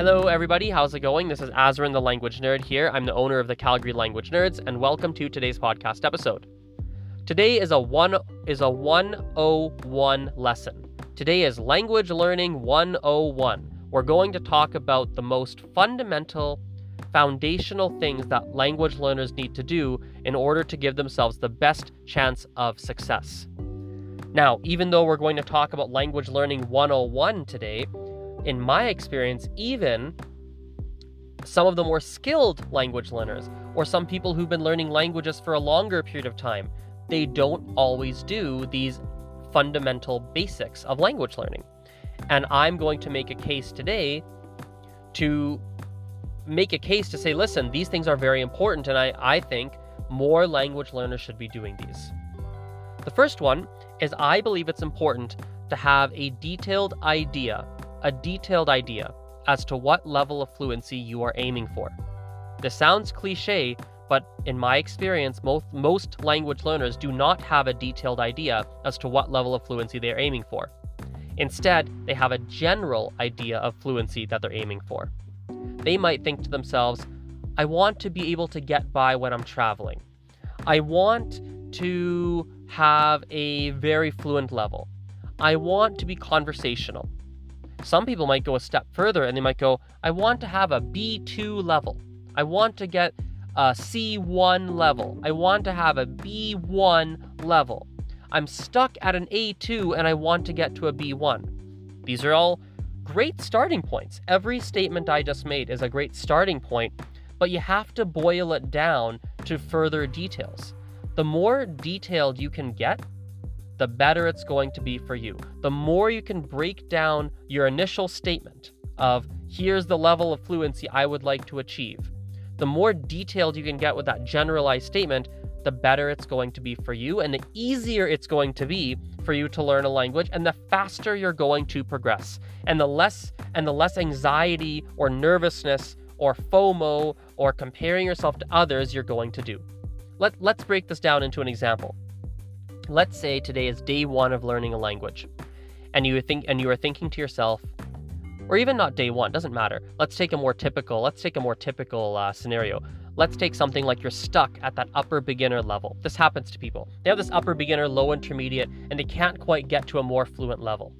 Hello, everybody. How's it going? This is Azrin, the language nerd here. I'm the owner of the Calgary Language Nerds, and welcome to today's podcast episode. Today is a one is a 101 lesson. Today is language learning 101. We're going to talk about the most fundamental, foundational things that language learners need to do in order to give themselves the best chance of success. Now, even though we're going to talk about language learning 101 today, in my experience, even some of the more skilled language learners, or some people who've been learning languages for a longer period of time, they don't always do these fundamental basics of language learning. And I'm going to make a case today to make a case to say, listen, these things are very important, and I, I think more language learners should be doing these. The first one is I believe it's important to have a detailed idea a detailed idea as to what level of fluency you are aiming for. This sounds cliche, but in my experience, most, most language learners do not have a detailed idea as to what level of fluency they are aiming for. Instead, they have a general idea of fluency that they're aiming for. They might think to themselves, I want to be able to get by when I'm traveling. I want to have a very fluent level. I want to be conversational. Some people might go a step further and they might go, I want to have a B2 level. I want to get a C1 level. I want to have a B1 level. I'm stuck at an A2 and I want to get to a B1. These are all great starting points. Every statement I just made is a great starting point, but you have to boil it down to further details. The more detailed you can get, the better it's going to be for you. The more you can break down your initial statement of, here's the level of fluency I would like to achieve, the more detailed you can get with that generalized statement, the better it's going to be for you and the easier it's going to be for you to learn a language and the faster you're going to progress and the less and the less anxiety or nervousness or FOMO or comparing yourself to others you're going to do. Let, let's break this down into an example let's say today is day one of learning a language, and you think and you are thinking to yourself, or even not day one, doesn't matter. Let's take a more typical. Let's take a more typical uh, scenario. Let's take something like you're stuck at that upper beginner level. This happens to people. They have this upper beginner, low intermediate, and they can't quite get to a more fluent level.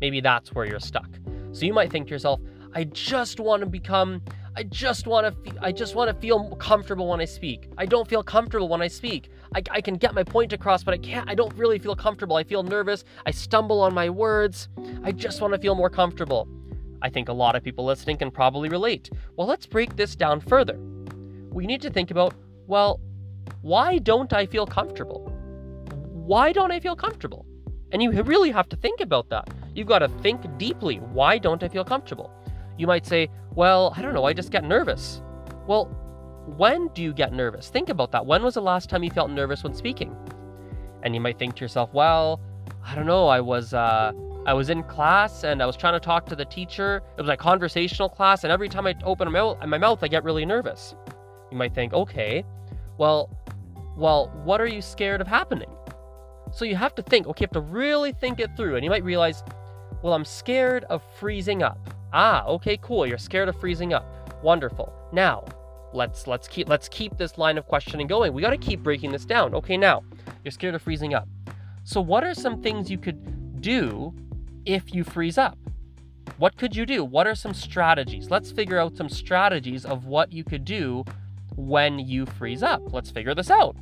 Maybe that's where you're stuck. So you might think to yourself, I just want to become I just want to I just want to feel comfortable when I speak. I don't feel comfortable when I speak. I, I can get my point across, but I can't. I don't really feel comfortable. I feel nervous. I stumble on my words. I just want to feel more comfortable. I think a lot of people listening can probably relate. Well, let's break this down further. We need to think about well, why don't I feel comfortable? Why don't I feel comfortable? And you really have to think about that. You've got to think deeply. Why don't I feel comfortable? You might say, well, I don't know, I just get nervous. Well, when do you get nervous? Think about that. When was the last time you felt nervous when speaking? And you might think to yourself, well, I don't know, I was uh, I was in class and I was trying to talk to the teacher. It was a conversational class, and every time I open my mouth, my mouth, I get really nervous. You might think, okay, well, well, what are you scared of happening? So you have to think, okay, you have to really think it through, and you might realize, well, I'm scared of freezing up. Ah, okay, cool. You're scared of freezing up. Wonderful. Now, let's let's keep let's keep this line of questioning going. We got to keep breaking this down. Okay, now, you're scared of freezing up. So what are some things you could do if you freeze up? What could you do? What are some strategies? Let's figure out some strategies of what you could do when you freeze up. Let's figure this out.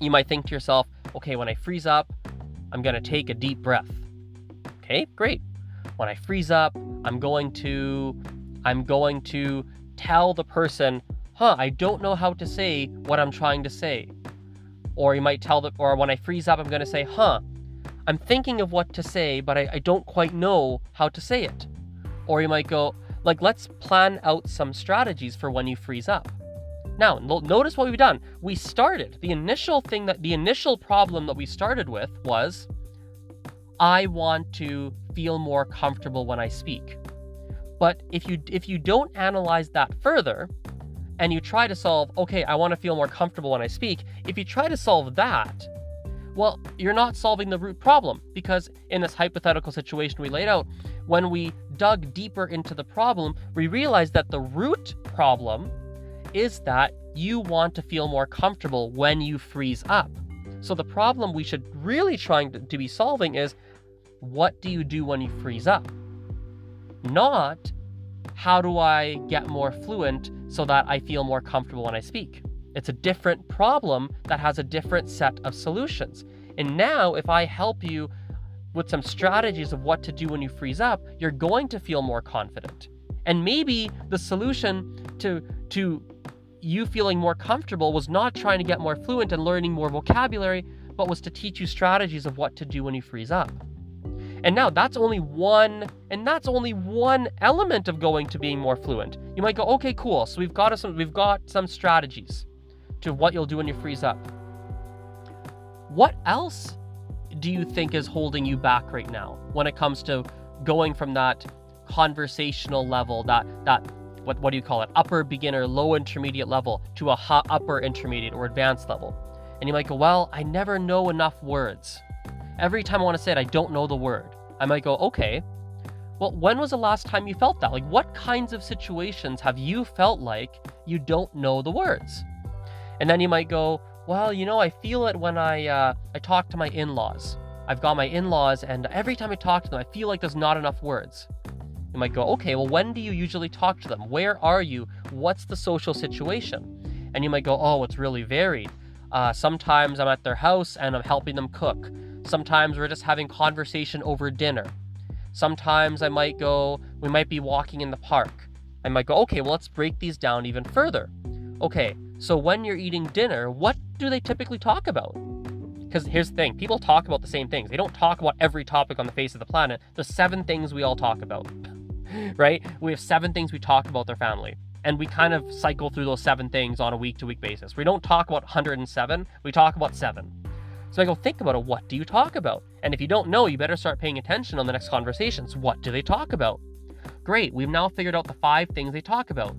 You might think to yourself, okay, when I freeze up, I'm going to take a deep breath. Okay, great. When I freeze up, I'm going to I'm going to tell the person, "Huh, I don't know how to say what I'm trying to say." Or you might tell the or when I freeze up, I'm going to say, "Huh, I'm thinking of what to say, but I, I don't quite know how to say it." Or you might go, like, let's plan out some strategies for when you freeze up. Now, notice what we've done. We started, the initial thing that, the initial problem that we started with was I want to feel more comfortable when I speak. But if you if you don't analyze that further and you try to solve, okay, I want to feel more comfortable when I speak, if you try to solve that, Well, you're not solving the root problem because in this hypothetical situation we laid out, when we dug deeper into the problem, we realized that the root problem is that you want to feel more comfortable when you freeze up. So the problem we should really trying to, to be solving is what do you do when you freeze up? Not how do I get more fluent so that I feel more comfortable when I speak? It's a different problem that has a different set of solutions. And now, if I help you with some strategies of what to do when you freeze up, you're going to feel more confident. And maybe the solution to to you feeling more comfortable was not trying to get more fluent and learning more vocabulary, but was to teach you strategies of what to do when you freeze up. And now that's only one, and that's only one element of going to being more fluent. You might go, okay, cool. So we've got some, we've got some strategies to what you'll do when you freeze up. What else do you think is holding you back right now when it comes to going from that conversational level, that that what, what do you call it, upper beginner, low intermediate level to a upper intermediate or advanced level. And you might go, well, I never know enough words. Every time I want to say it, I don't know the word. I might go, okay, well, when was the last time you felt that? Like, what kinds of situations have you felt like you don't know the words? And then you might go, well, you know, I feel it when I uh, I talk to my in-laws. I've got my in-laws, and every time I talk to them, I feel like there's not enough words. You might go, okay, well, when do you usually talk to them? Where are you? What's the social situation? And you might go, oh, it's really varied. Uh, sometimes I'm at their house and I'm helping them cook. Sometimes we're just having conversation over dinner. Sometimes I might go, we might be walking in the park. I might go, okay, well, let's break these down even further. Okay, so when you're eating dinner, what do they typically talk about? Because here's the thing people talk about the same things. They don't talk about every topic on the face of the planet. There's seven things we all talk about. right? We have seven things we talk about their family. And we kind of cycle through those seven things on a week to week basis. We don't talk about 107, we talk about seven. So I go, think about it. What do you talk about? And if you don't know, you better start paying attention on the next conversations. What do they talk about? Great, we've now figured out the five things they talk about.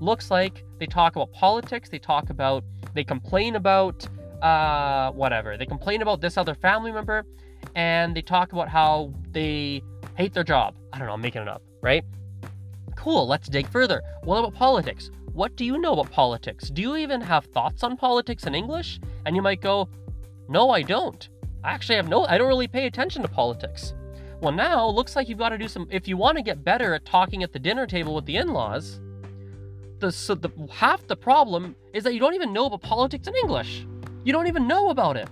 Looks like they talk about politics, they talk about, they complain about, uh, whatever. They complain about this other family member, and they talk about how they hate their job. I don't know, I'm making it up right? Cool, let's dig further. What about politics? What do you know about politics? Do you even have thoughts on politics in English? And you might go, No, I don't. I actually have no, I don't really pay attention to politics. Well, now looks like you've got to do some, if you want to get better at talking at the dinner table with the in laws, the, so the half the problem is that you don't even know about politics in English. You don't even know about it.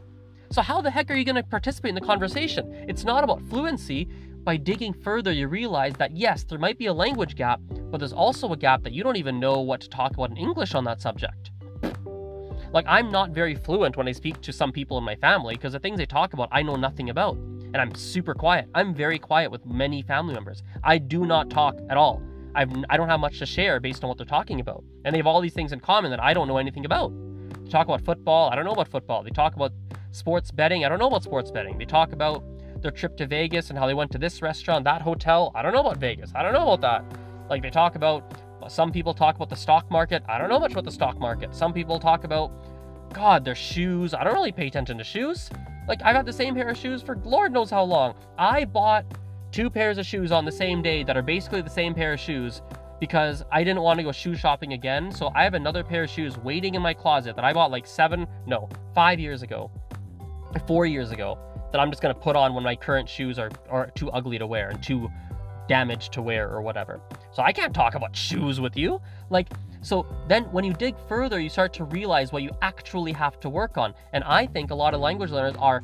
So, how the heck are you going to participate in the conversation? It's not about fluency. By digging further, you realize that yes, there might be a language gap, but there's also a gap that you don't even know what to talk about in English on that subject. Like, I'm not very fluent when I speak to some people in my family because the things they talk about I know nothing about. And I'm super quiet. I'm very quiet with many family members. I do not talk at all. I've, I don't have much to share based on what they're talking about. And they have all these things in common that I don't know anything about. They talk about football. I don't know about football. They talk about sports betting. I don't know about sports betting. They talk about their trip to Vegas and how they went to this restaurant, that hotel. I don't know about Vegas. I don't know about that. Like they talk about, some people talk about the stock market. I don't know much about the stock market. Some people talk about, God, their shoes. I don't really pay attention to shoes. Like I've had the same pair of shoes for Lord knows how long. I bought two pairs of shoes on the same day that are basically the same pair of shoes because I didn't want to go shoe shopping again. So I have another pair of shoes waiting in my closet that I bought like seven, no, five years ago, four years ago that I'm just going to put on when my current shoes are, are too ugly to wear and too damaged to wear or whatever. So I can't talk about shoes with you. Like, so then when you dig further, you start to realize what you actually have to work on. And I think a lot of language learners are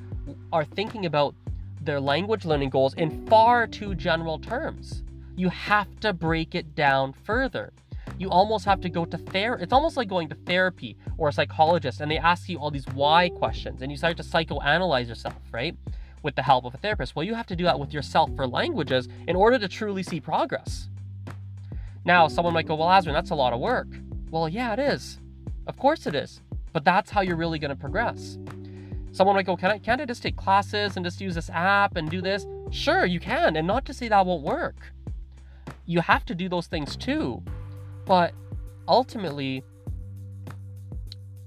are thinking about their language learning goals in far too general terms. You have to break it down further you almost have to go to therapy. It's almost like going to therapy or a psychologist and they ask you all these why questions and you start to psychoanalyze yourself, right? With the help of a therapist. Well, you have to do that with yourself for languages in order to truly see progress. Now, someone might go, Well, Azrin, that's a lot of work. Well, yeah, it is. Of course it is. But that's how you're really going to progress. Someone might go, Can I, can't I just take classes and just use this app and do this? Sure, you can. And not to say that won't work. You have to do those things too. But ultimately,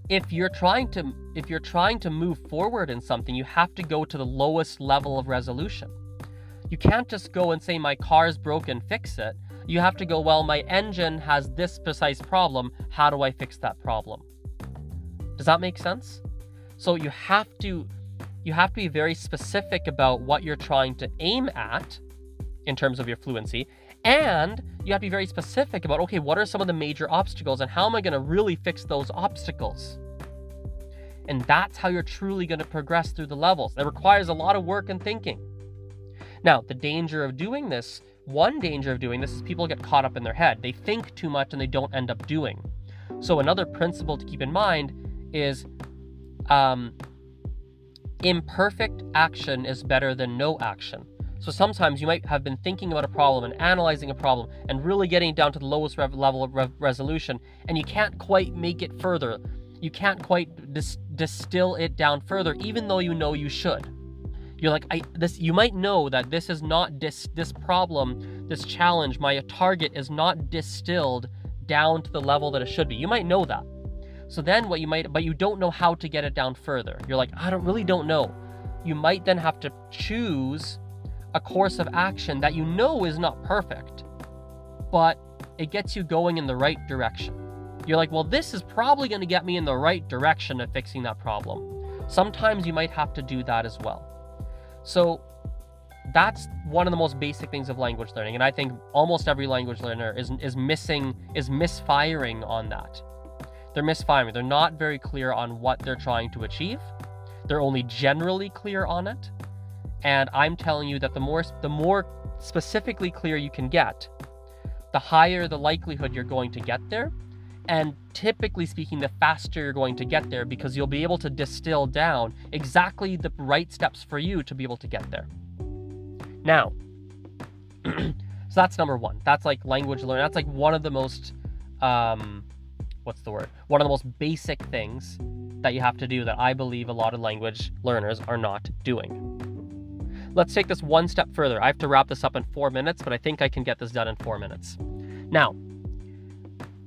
if you're trying to if you're trying to move forward in something, you have to go to the lowest level of resolution. You can't just go and say my car's broken, fix it. You have to go, well, my engine has this precise problem. How do I fix that problem? Does that make sense? So you have to you have to be very specific about what you're trying to aim at in terms of your fluency and you have to be very specific about okay, what are some of the major obstacles and how am I going to really fix those obstacles? And that's how you're truly going to progress through the levels. That requires a lot of work and thinking. Now, the danger of doing this, one danger of doing this is people get caught up in their head. They think too much and they don't end up doing. So, another principle to keep in mind is um, imperfect action is better than no action. So sometimes you might have been thinking about a problem and analyzing a problem and really getting down to the lowest level of re- resolution, and you can't quite make it further. You can't quite dis- distill it down further, even though you know you should. You're like, I this. You might know that this is not dis- this problem, this challenge, my target is not distilled down to the level that it should be. You might know that. So then what you might, but you don't know how to get it down further. You're like, I don't really don't know. You might then have to choose a course of action that you know is not perfect, but it gets you going in the right direction. You're like, well, this is probably going to get me in the right direction of fixing that problem. Sometimes you might have to do that as well. So that's one of the most basic things of language learning. And I think almost every language learner is, is missing, is misfiring on that. They're misfiring. They're not very clear on what they're trying to achieve. They're only generally clear on it. And I'm telling you that the more the more specifically clear you can get, the higher the likelihood you're going to get there. And typically speaking, the faster you're going to get there because you'll be able to distill down exactly the right steps for you to be able to get there. Now, so that's number one. That's like language learning. That's like one of the most, um, what's the word? One of the most basic things that you have to do that I believe a lot of language learners are not doing. Let's take this one step further. I have to wrap this up in four minutes, but I think I can get this done in four minutes. Now,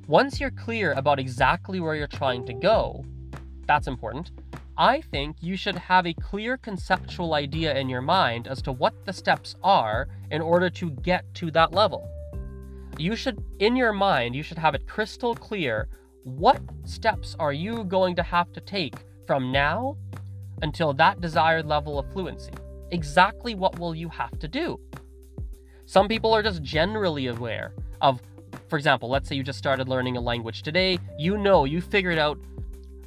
once you're clear about exactly where you're trying to go, that's important. I think you should have a clear conceptual idea in your mind as to what the steps are in order to get to that level. You should, in your mind, you should have it crystal clear what steps are you going to have to take from now until that desired level of fluency exactly what will you have to do. Some people are just generally aware of, for example, let's say you just started learning a language today, you know, you figured out,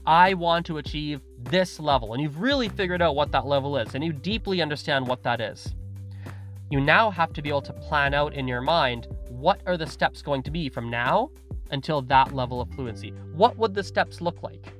I want to achieve this level, and you've really figured out what that level is, and you deeply understand what that is. You now have to be able to plan out in your mind what are the steps going to be from now until that level of fluency. What would the steps look like?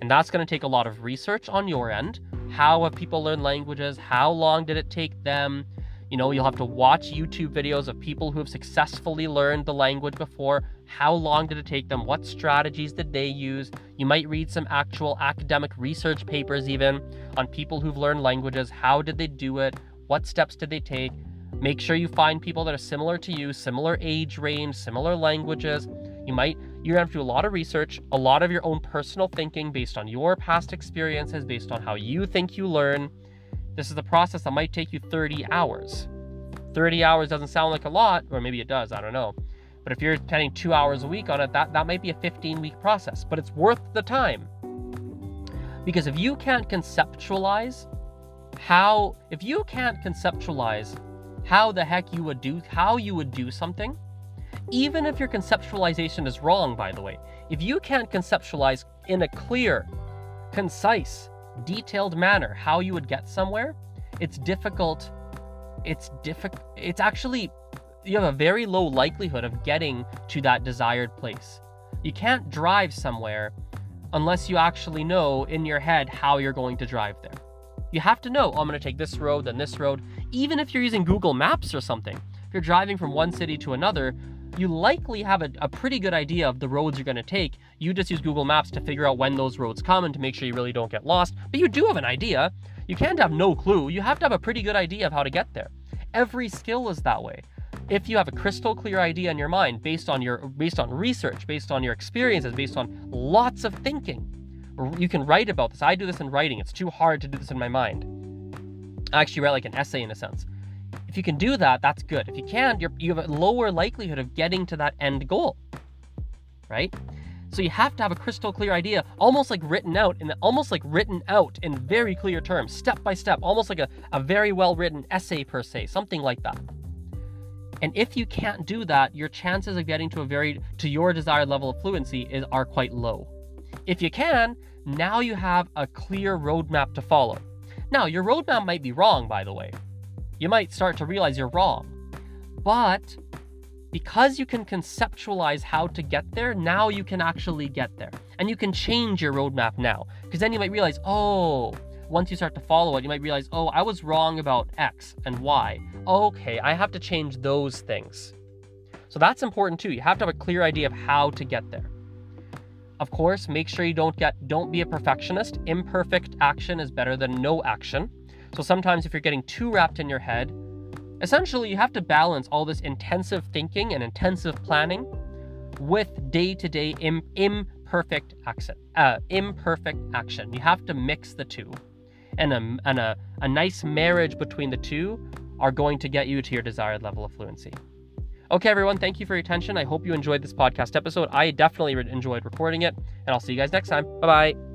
And that's going to take a lot of research on your end, how have people learned languages? How long did it take them? You know, you'll have to watch YouTube videos of people who have successfully learned the language before. How long did it take them? What strategies did they use? You might read some actual academic research papers, even on people who've learned languages. How did they do it? What steps did they take? Make sure you find people that are similar to you, similar age range, similar languages. You might you're to have to do a lot of research, a lot of your own personal thinking based on your past experiences, based on how you think you learn. This is a process that might take you 30 hours. 30 hours doesn't sound like a lot, or maybe it does, I don't know. But if you're spending two hours a week on it, that, that might be a 15 week process, but it's worth the time. Because if you can't conceptualize how, if you can't conceptualize how the heck you would do, how you would do something, even if your conceptualization is wrong, by the way. If you can't conceptualize in a clear, concise, detailed manner how you would get somewhere, it's difficult. It's difficult. It's actually, you have a very low likelihood of getting to that desired place. You can't drive somewhere unless you actually know in your head how you're going to drive there. You have to know, oh, I'm going to take this road, then this road. Even if you're using Google Maps or something, if you're driving from one city to another, you likely have a, a pretty good idea of the roads you're going to take. You just use Google Maps to figure out when those roads come and to make sure you really don't get lost. But you do have an idea. You can't have no clue. You have to have a pretty good idea of how to get there. Every skill is that way. If you have a crystal clear idea in your mind based on your based on research, based on your experiences, based on lots of thinking, you can write about this. I do this in writing. It's too hard to do this in my mind. I actually write like an essay in a sense. If you can do that, that's good. If you can't, you have a lower likelihood of getting to that end goal, right? So you have to have a crystal clear idea, almost like written out, and almost like written out in very clear terms, step by step, almost like a, a very well written essay per se, something like that. And if you can't do that, your chances of getting to a very to your desired level of fluency is are quite low. If you can, now you have a clear roadmap to follow. Now, your roadmap might be wrong, by the way. You might start to realize you're wrong. But because you can conceptualize how to get there, now you can actually get there. And you can change your roadmap now. Because then you might realize, oh, once you start to follow it, you might realize, oh, I was wrong about X and Y. Okay, I have to change those things. So that's important too. You have to have a clear idea of how to get there. Of course, make sure you don't get don't be a perfectionist. Imperfect action is better than no action. So sometimes if you're getting too wrapped in your head, Essentially, you have to balance all this intensive thinking and intensive planning with day-to-day Im- imperfect action. Uh, imperfect action. You have to mix the two, and a and a, a nice marriage between the two are going to get you to your desired level of fluency. Okay, everyone, thank you for your attention. I hope you enjoyed this podcast episode. I definitely enjoyed recording it, and I'll see you guys next time. Bye bye.